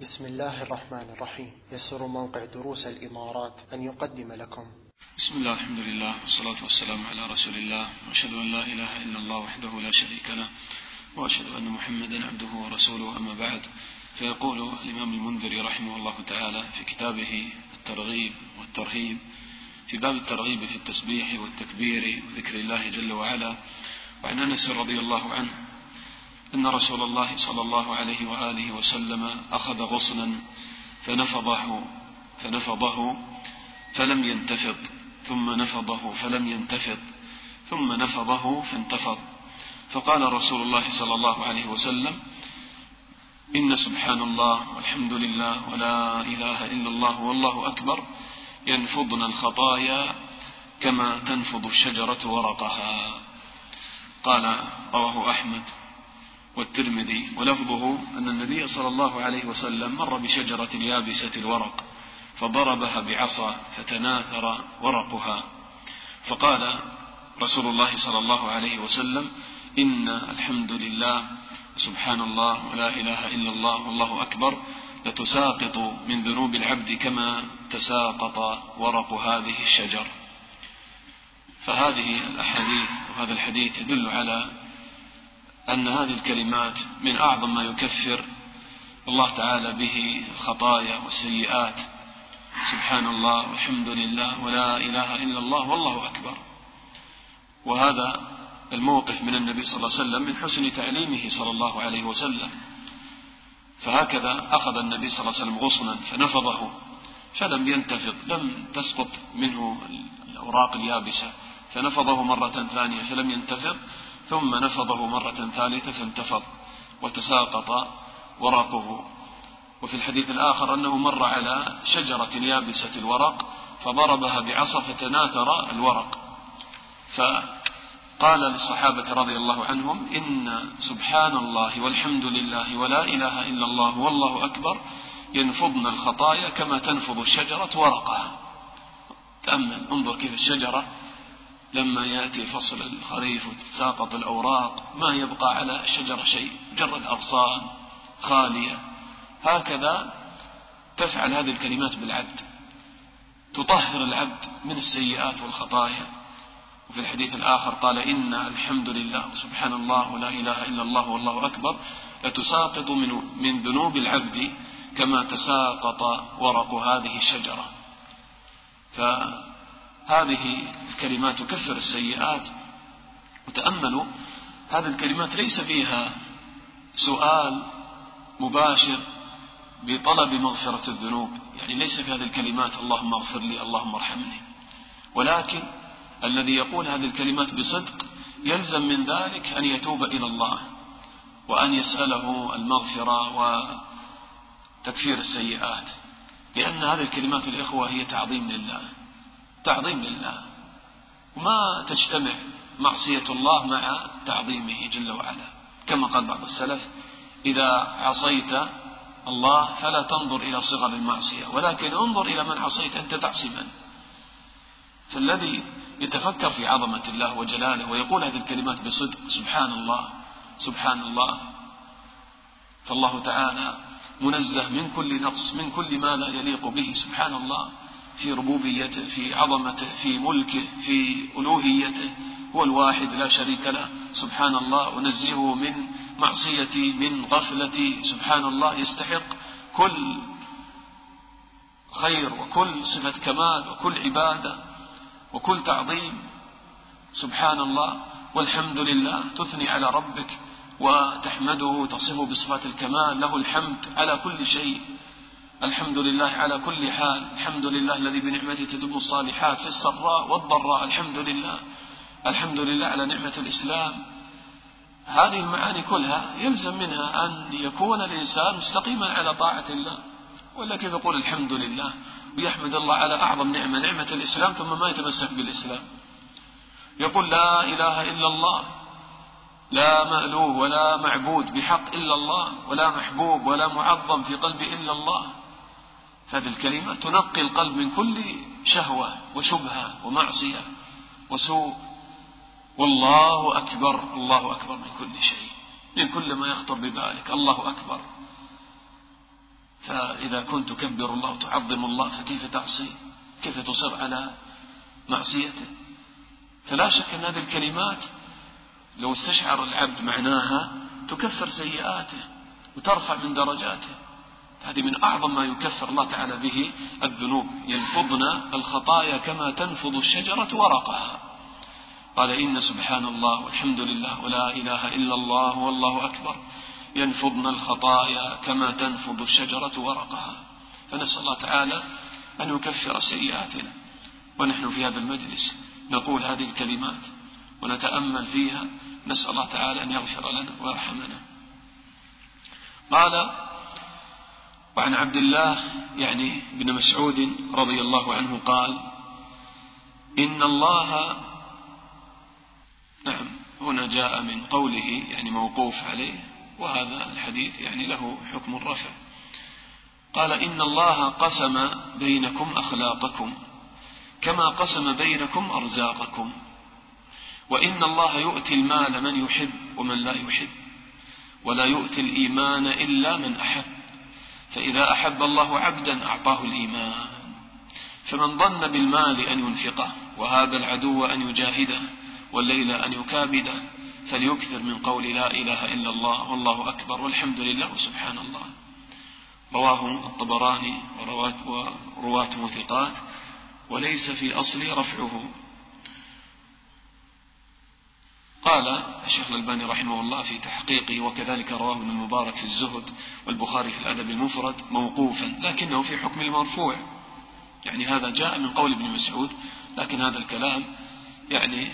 بسم الله الرحمن الرحيم. يسر موقع دروس الإمارات أن يقدم لكم. بسم الله الحمد لله والصلاة والسلام على رسول الله. وأشهد أن لا إله إلا الله وحده لا شريك له. وأشهد أن محمدا عبده ورسوله. أما بعد فيقول الإمام المنذري رحمه الله تعالى في كتابه الترغيب والترهيب في باب الترغيب في التسبيح والتكبير وذكر الله جل وعلا. وعن أنس رضي الله عنه أن رسول الله صلى الله عليه وآله وسلم أخذ غصنا فنفضه فنفضه فلم ينتفض ثم نفضه فلم ينتفض ثم نفضه فانتفض. فقال رسول الله صلى الله عليه وسلم إن سبحان الله والحمد لله ولا إله إلا الله والله أكبر ينفضن الخطايا كما تنفض الشجرة ورقها. قال رواه أحمد. والترمذي ولفظه أن النبي صلى الله عليه وسلم مر بشجرة يابسة الورق فضربها بعصا فتناثر ورقها. فقال رسول الله صلى الله عليه وسلم إن الحمد لله سبحان الله ولا إله إلا الله والله أكبر لتساقط من ذنوب العبد كما تساقط ورق هذه الشجر. فهذه الأحاديث وهذا الحديث يدل على أن هذه الكلمات من أعظم ما يكفر الله تعالى به الخطايا والسيئات. سبحان الله والحمد لله ولا إله إلا الله والله أكبر. وهذا الموقف من النبي صلى الله عليه وسلم من حسن تعليمه صلى الله عليه وسلم. فهكذا أخذ النبي صلى الله عليه وسلم غصنا فنفضه فلم ينتفض لم تسقط منه الأوراق اليابسة فنفضه مرة ثانية فلم ينتفض ثم نفضه مرة ثالثة فانتفض وتساقط ورقه وفي الحديث الآخر أنه مر على شجرة يابسة الورق فضربها بعصا فتناثر الورق. فقال للصحابة رضي الله عنهم إن سبحان الله والحمد لله ولا إله إلا الله والله أكبر ينفضن الخطايا كما تنفض الشجرة ورقها. تأمل انظر كيف الشجرة لما يأتي فصل الخريف وتتساقط الأوراق ما يبقى على الشجرة شيء مجرد أغصان خالية. هكذا تفعل هذه الكلمات بالعبد. تطهر العبد من السيئات والخطايا. وفي الحديث الآخر قال إن الحمد لله سبحان الله ولا إله إلا الله والله أكبر. لتساقط من, من ذنوب العبد كما تساقط ورق هذه الشجرة. فهذه الكلمات تكفر السيئات وتأملوا. هذه الكلمات ليس فيها سؤال مباشر بطلب مغفرة الذنوب. يعني ليس في هذه الكلمات اللهم اغفر لي اللهم ارحمني. ولكن الذي يقول هذه الكلمات بصدق يلزم من ذلك أن يتوب إلى الله وأن يسأله المغفرة وتكفير السيئات. لأن هذه الكلمات الإخوة هي تعظيم لله. تعظيم لله. وما تجتمع معصية الله مع تعظيمه جل وعلا. كما قال بعض السلف إذا عصيت الله فلا تنظر إلى صغر المعصية ولكن انظر إلى من عصيت أنت تعصي من فالذي يتفكر في عظمة الله وجلاله ويقول هذه الكلمات بصدق سبحان الله سبحان الله فالله تعالى منزه من كل نقص من كل ما لا يليق به سبحان الله في ربوبيته في عظمته في ملكه في ألوهيته هو الواحد لا شريك له. سبحان الله ونزهه من معصيتي من غفلتي. سبحان الله يستحق كل خير وكل صفة كمال وكل عبادة وكل تعظيم. سبحان الله والحمد لله تثني على ربك وتحمده تصفه بصفات الكمال له الحمد على كل شيء. الحمد لله على كل حال الحمد لله الذي بنعمته تدب الصالحات في السراء والضراء الحمد لله الحمد لله على نعمة الإسلام. هذه المعاني كلها يلزم منها أن يكون الإنسان مستقيما على طاعة الله. ولا كيف يقول الحمد لله؟ ويحمد الله على أعظم نعمة نعمة الإسلام ثم ما يتمسك بالإسلام. يقول لا إله إلا الله لا مألوه ولا معبود بحق إلا الله ولا محبوب ولا معظم في قلبي إلا الله. هذه الكلمة تنقي القلب من كل شهوة وشبهة ومعصية وسوء. والله أكبر الله أكبر من كل شيء من كل ما يخطر ببالك الله أكبر. فإذا كنت تكبر الله وتعظم الله فكيف تعصي؟ كيف تصر على معصيته؟ فلا شك أن هذه الكلمات لو استشعر العبد معناها تكفر سيئاته وترفع من درجاته. هذه من أعظم ما يكفر الله تعالى به الذنوب. ينفضن الخطايا كما تنفض الشجرة ورقها. قال إن سبحان الله والحمد لله ولا إله إلا الله والله أكبر. ينفضن الخطايا كما تنفض الشجرة ورقها. فنسأل الله تعالى أن يكفر سيئاتنا. ونحن في هذا المجلس نقول هذه الكلمات ونتأمل فيها. نسأل الله تعالى أن يغفر لنا ويرحمنا. قال وعن عبد الله يعني بن مسعود رضي الله عنه قال إن الله نعم هنا جاء من قوله يعني موقوف عليه وهذا الحديث يعني له حكم الرفع قال إن الله قسم بينكم أخلاقكم كما قسم بينكم أرزاقكم وإن الله يؤتي المال من يحب ومن لا يحب ولا يؤتي الإيمان إلا من أحب. فإذا أحب الله عبدا أعطاه الإيمان. فمن ظن بالمال أن ينفقه وهذا العدو أن يجاهده والليل أن يكابده فليكثر من قول لا إله إلا الله والله أكبر والحمد لله وسبحان الله. رواه الطبراني ورواته ثقات وليس في أصل رفعه. قال الشيخ الألباني رحمه الله في تحقيقه وكذلك رواه ابن المبارك في الزهد والبخاري في الأدب المفرد موقوفا لكنه في حكم المرفوع. يعني هذا جاء من قول ابن مسعود لكن هذا الكلام يعني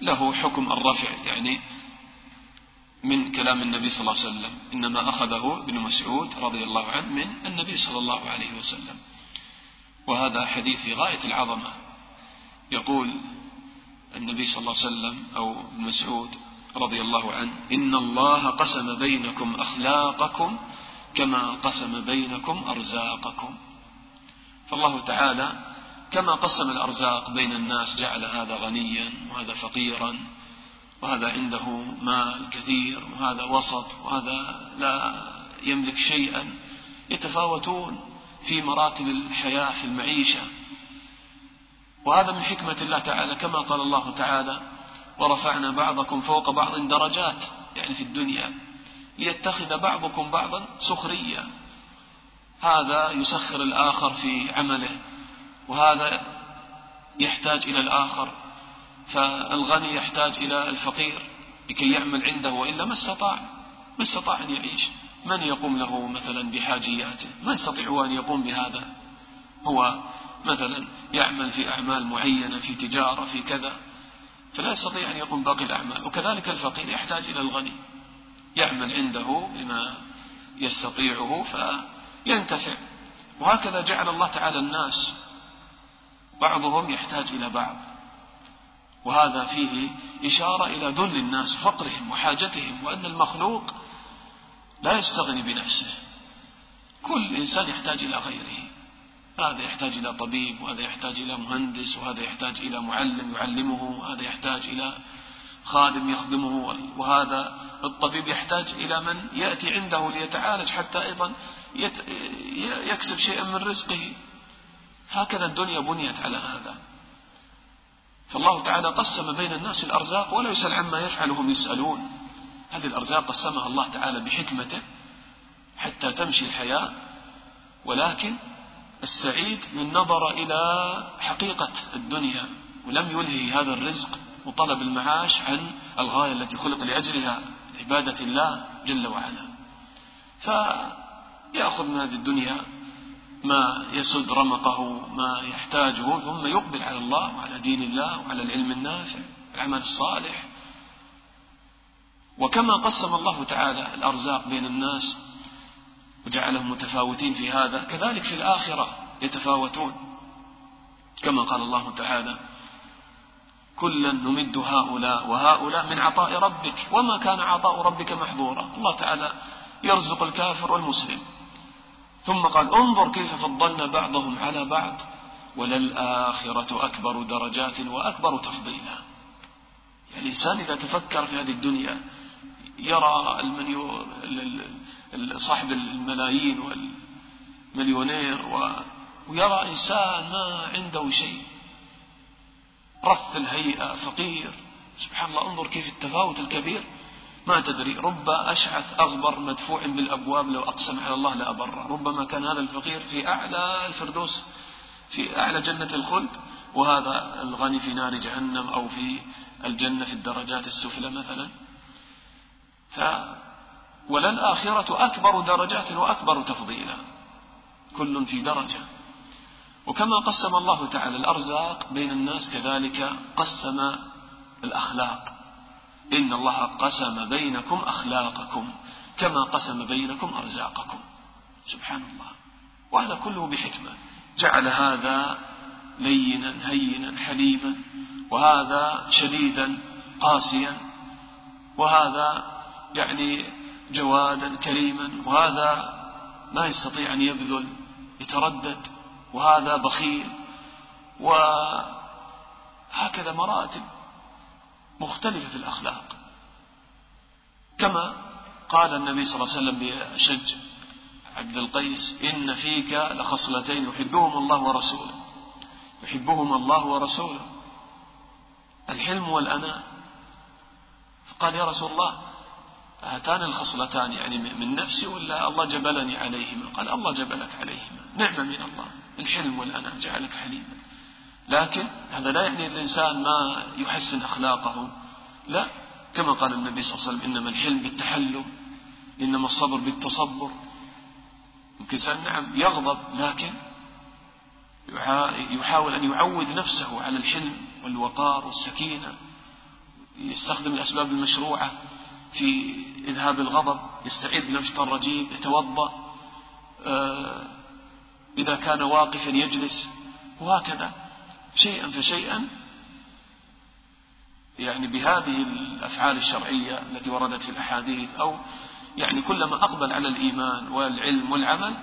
له حكم الرفع يعني من كلام النبي صلى الله عليه وسلم. إنما أخذه ابن مسعود رضي الله عنه من النبي صلى الله عليه وسلم. وهذا حديث في غاية العظمة. يقول النبي صلى الله عليه وسلم أو مسعود رضي الله عنه إن الله قسم بينكم أخلاقكم كما قسم بينكم أرزاقكم. فالله تعالى كما قسم الأرزاق بين الناس جعل هذا غنيا وهذا فقيرا وهذا عنده مال كثير وهذا وسط وهذا لا يملك شيئا يتفاوتون في مراتب الحياة في المعيشة. وهذا من حكمة الله تعالى كما قال الله تعالى ورفعنا بعضكم فوق بعض درجات يعني في الدنيا ليتخذ بعضكم بعضا سخريا هذا يسخر الآخر في عمله وهذا يحتاج إلى الآخر فالغني يحتاج إلى الفقير لكي يعمل عنده وإلا ما استطاع ما استطاع أن يعيش. من يقوم له مثلا بحاجياته؟ ما يستطيع أن يقوم بهذا؟ هو مثلا يعمل في أعمال معينة في تجارة في كذا فلا يستطيع أن يقوم باقي الأعمال. وكذلك الفقير يحتاج إلى الغني. يعمل عنده بما يستطيعه فينتفع. وهكذا جعل الله تعالى الناس بعضهم يحتاج إلى بعض. وهذا فيه إشارة إلى ذل الناس فقرهم وحاجتهم وأن المخلوق لا يستغني بنفسه. كل إنسان يحتاج إلى غيره. هذا يحتاج إلى طبيب وهذا يحتاج إلى مهندس وهذا يحتاج إلى معلم يعلمه وهذا يحتاج إلى خادم يخدمه. وهذا الطبيب يحتاج إلى من يأتي عنده ليتعالج حتى أيضا يكسب شيئا من رزقه. هكذا الدنيا بنيت على هذا. فالله تعالى قسم بين الناس الأرزاق ولا يسأل عما يفعل هم يسألون. هذه الأرزاق قسمها الله تعالى بحكمته حتى تمشي الحياة. ولكن السعيد من نظر إلى حقيقة الدنيا ولم يلهي هذا الرزق وطلب المعاش عن الغاية التي خلق لأجلها عبادة الله جل وعلا. فيأخذ من هذه الدنيا ما يسد رمقه ما يحتاجه ثم يقبل على الله وعلى دين الله وعلى العلم النافع العمل الصالح. وكما قسم الله تعالى الأرزاق بين الناس وجعلهم متفاوتين في هذا. كذلك في الآخرة يتفاوتون. كما قال الله تعالى كلا نمد هؤلاء وهؤلاء من عطاء ربك وما كان عطاء ربك محظورا. الله تعالى يرزق الكافر والمسلم. ثم قال انظر كيف فضلنا بعضهم على بعض وللآخرة أكبر درجات وأكبر تفضيلا. يعني الإنسان إذا تفكر في هذه الدنيا يرى صاحب الملايين مليونير و... ويرى إنسان ما عنده شيء. رث الهيئة فقير. سبحان الله انظر كيف التفاوت الكبير. ما تدري رب أشعث أغبر مدفوع بالأبواب لو أقسم على الله لأبره. ربما كان هذا الفقير في أعلى الفردوس في أعلى جنة الخلد. وهذا الغني في نار جهنم أو في الجنة في الدرجات السفلى مثلا. ف وللآخرة أكبر درجات وأكبر تفضيلا. كل في درجة. وكما قسم الله تعالى الأرزاق بين الناس كذلك قسم الأخلاق. إن الله قسم بينكم أخلاقكم كما قسم بينكم أرزاقكم. سبحان الله. وهذا كله بحكمة. جعل هذا لينا هينا حليما. وهذا شديدا قاسيا. وهذا يعني جوادا كريما وهذا ما يستطيع أن يبذل يتردد وهذا بخيل وهكذا مراتب مختلفة في الأخلاق. كما قال النبي صلى الله عليه وسلم لأشج عبد القيس إن فيك لخصلتين يحبهم الله ورسوله. يحبهم الله ورسوله. الحلم والأناء. فقال يا رسول الله هاتان الخصلتان يعني من نفسي ولا الله جبلني عليهما؟ قال الله جبلك عليهما. نعمة من الله الحلم والأناء جعلك حليما. لكن هذا لا يعني الإنسان ما يحسن أخلاقه. لا كما قال النبي صلى الله عليه وسلم إنما الحلم بالتحلم إنما الصبر بالتصبر. يمكن إنسان نعم يغضب لكن يحاول أن يعود نفسه على الحلم والوقار والسكينة يستخدم الأسباب المشروعة. في إذهاب الغضب يستعيد من الرجيم يتوضأ آه، إذا كان واقفا يجلس وهكذا. شيئا فشيئا يعني بهذه الأفعال الشرعية التي وردت في الأحاديث أو يعني كلما أقبل على الإيمان والعلم والعمل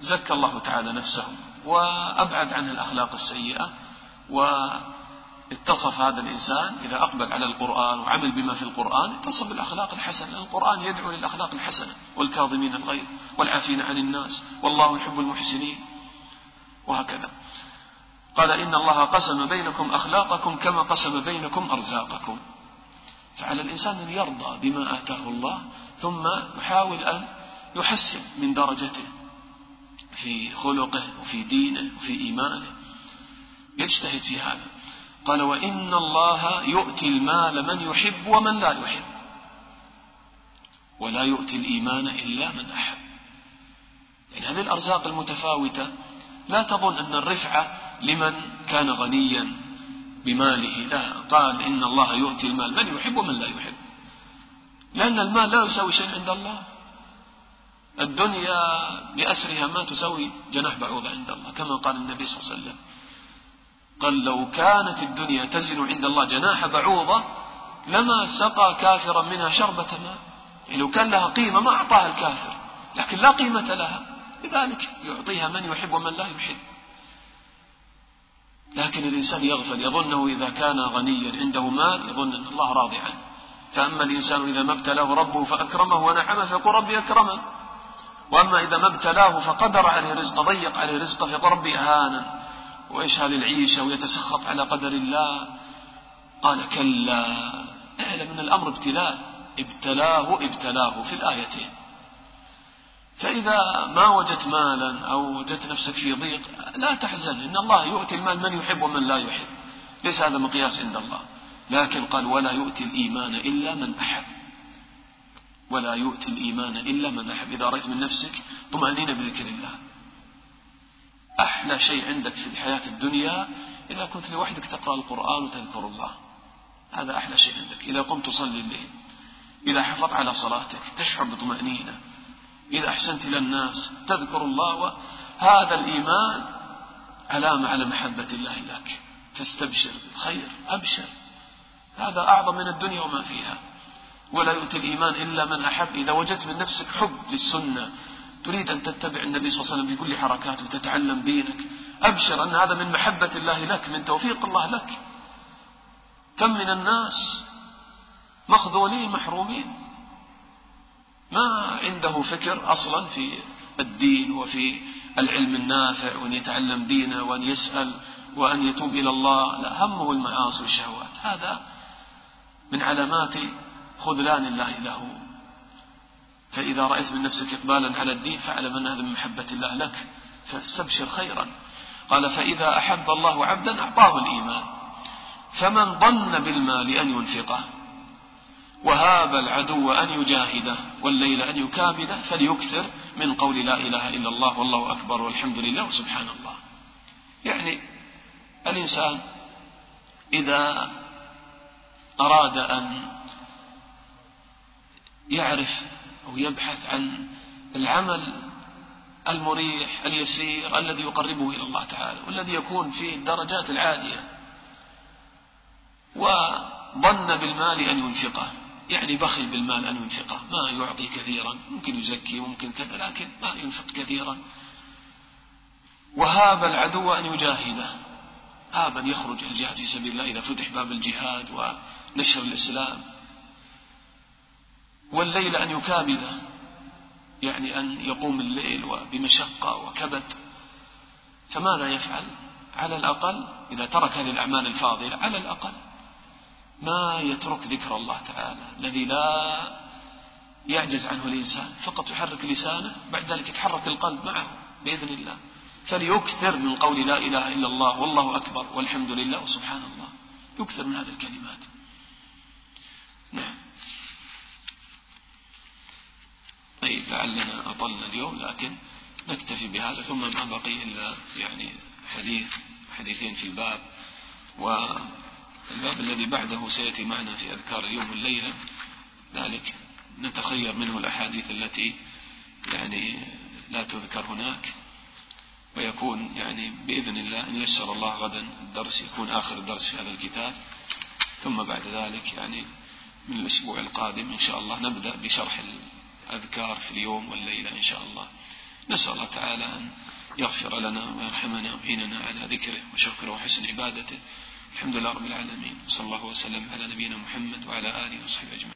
زكى الله تعالى نفسه وأبعد عنه الأخلاق السيئة واتصف هذا الإنسان إذا أقبل على القرآن وعمل بما في القرآن اتصف بالأخلاق الحسنة. القرآن يدعو للأخلاق الحسنة. والكاظمين الغيظ والعافين عن الناس والله يحب المحسنين. وهكذا. قال إن الله قسم بينكم أخلاقكم كما قسم بينكم أرزاقكم. فعلى الإنسان أن يرضى بما آتاه الله ثم يحاول أن يحسن من درجته في خلقه وفي دينه وفي إيمانه. يجتهد في هذا. قال وإن الله يؤتي المال من يحب ومن لا يحب. ولا يؤتي الإيمان إلا من أحب. يعني هذه الأرزاق المتفاوتة لا تظن أن الرفعة لمن كان غنيا بماله لا. قال إن الله يؤتي المال من يحب ومن لا يحب. لأن المال لا يساوي شيء عند الله. الدنيا بأسرها ما تساوي جناح بعوضة عند الله كما قال النبي صلى الله عليه وسلم. قال لو كانت الدنيا تزن عند الله جناح بعوضة لما سقى كافرا منها شربة ماء. يعني لو كان لها قيمة ما أعطاها الكافر لكن لا قيمة لها. لذلك يعطيها من يحب ومن لا يحب. لكن الإنسان يغفل يظنه إذا كان غنيا عنده مال يظن أن الله راضي عنه. فأما الإنسان إذا ما ابتلاه ربه فأكرمه ونعمه فيقول ربي أكرمن وأما إذا ما ابتلاه فقدر عليه رزقه ضيق عليه رزقه فيقول ربي أهانا وإيش هذه العيشة ويتسخط على قدر الله؟ قال كلا. أعلم أن الأمر ابتلاء. ابتلاه ابتلاه في الآيتين. فإذا ما وجدت مالا أو وجدت نفسك في ضيق لا تحزن. إن الله يؤتي المال من يحب ومن لا يحب. ليس هذا مقياس عند الله. لكن قال ولا يؤتي الإيمان إلا من أحب. ولا يؤتي الإيمان إلا من أحب. إذا رأيت من نفسك طمأنينة بذكر الله. أحلى شيء عندك في الحياة الدنيا إذا كنت لوحدك تقرأ القرآن وتذكر الله. هذا أحلى شيء عندك. إذا قمت تصلي الليل إذا حفظت على صلاتك تشعر بطمأنينة إذا أحسنت إلى الناس تذكر الله. هذا الإيمان علامة على محبة الله لك. فاستبشر بالخير أبشر. هذا أعظم من الدنيا وما فيها. ولا يؤتي الإيمان إلا من أحب. إذا وجدت من نفسك حب للسنة تريد أن تتبع النبي صلى الله عليه وسلم في كل حركاته وتتعلم دينك أبشر أن هذا من محبة الله لك من توفيق الله لك. كم من الناس مخذولين محرومين. ما عنده فكر أصلا في الدين وفي العلم النافع وأن يتعلم دينه وأن يسأل وأن يتوب إلى الله. لا همه المعاصي والشهوات. هذا من علامات خذلان الله له. فإذا رأيت من نفسك إقبالا على الدين فاعلم أن هذا من محبة الله لك فاستبشر خيرا. قال فإذا أحب الله عبدا أعطاه الإيمان. فمن ظن بالمال أن ينفقه وهاب العدو أن يجاهده والليل أن يكابده فليكثر من قول لا إله إلا الله والله أكبر والحمد لله وسبحان الله. يعني الإنسان إذا أراد أن يعرف أو يبحث عن العمل المريح اليسير الذي يقربه إلى الله تعالى والذي يكون فيه الدرجات العالية. وظن بالمال أن ينفقه. يعني بخل بالمال أن ينفقه. ما يعطي كثيرا ممكن يزكي ممكن كذا لكن ما ينفق كثيرا. وهاب العدو أن يجاهده. هابا يخرج الجهاد في سبيل الله إذا فتح باب الجهاد ونشر الإسلام. والليل أن يكابده يعني أن يقوم الليل وبمشقة وكبد. فماذا يفعل؟ على الأقل إذا ترك هذه الأعمال الفاضلة على الأقل ما يترك ذكر الله تعالى الذي لا يعجز عنه الإنسان. فقط يحرك لسانه بعد ذلك يتحرك القلب معه بإذن الله. فليكثر من قول لا إله إلا الله والله أكبر والحمد لله وسبحان الله. يكثر من هذه الكلمات نعم طيب لعلنا أطلنا اليوم لكن نكتفي بهذا. ثم ما بقي إلا يعني حديث حديثين في الباب والباب الذي بعده سيأتي معنا في أذكار اليوم والليلة ذلك نتخير منه الأحاديث التي يعني لا تذكر هناك ويكون يعني بإذن الله إن يسر الله غدا الدرس يكون آخر درس في هذا الكتاب. ثم بعد ذلك يعني من الأسبوع القادم إن شاء الله نبدأ بشرح الأذكار في اليوم والليلة إن شاء الله. نسأل الله تعالى أن يغفر لنا ويرحمنا ويعيننا على ذكره وشكره وحسن عبادته. الحمد لله رب العالمين. صلى الله وسلم على نبينا محمد وعلى آله وصحبه أجمعين.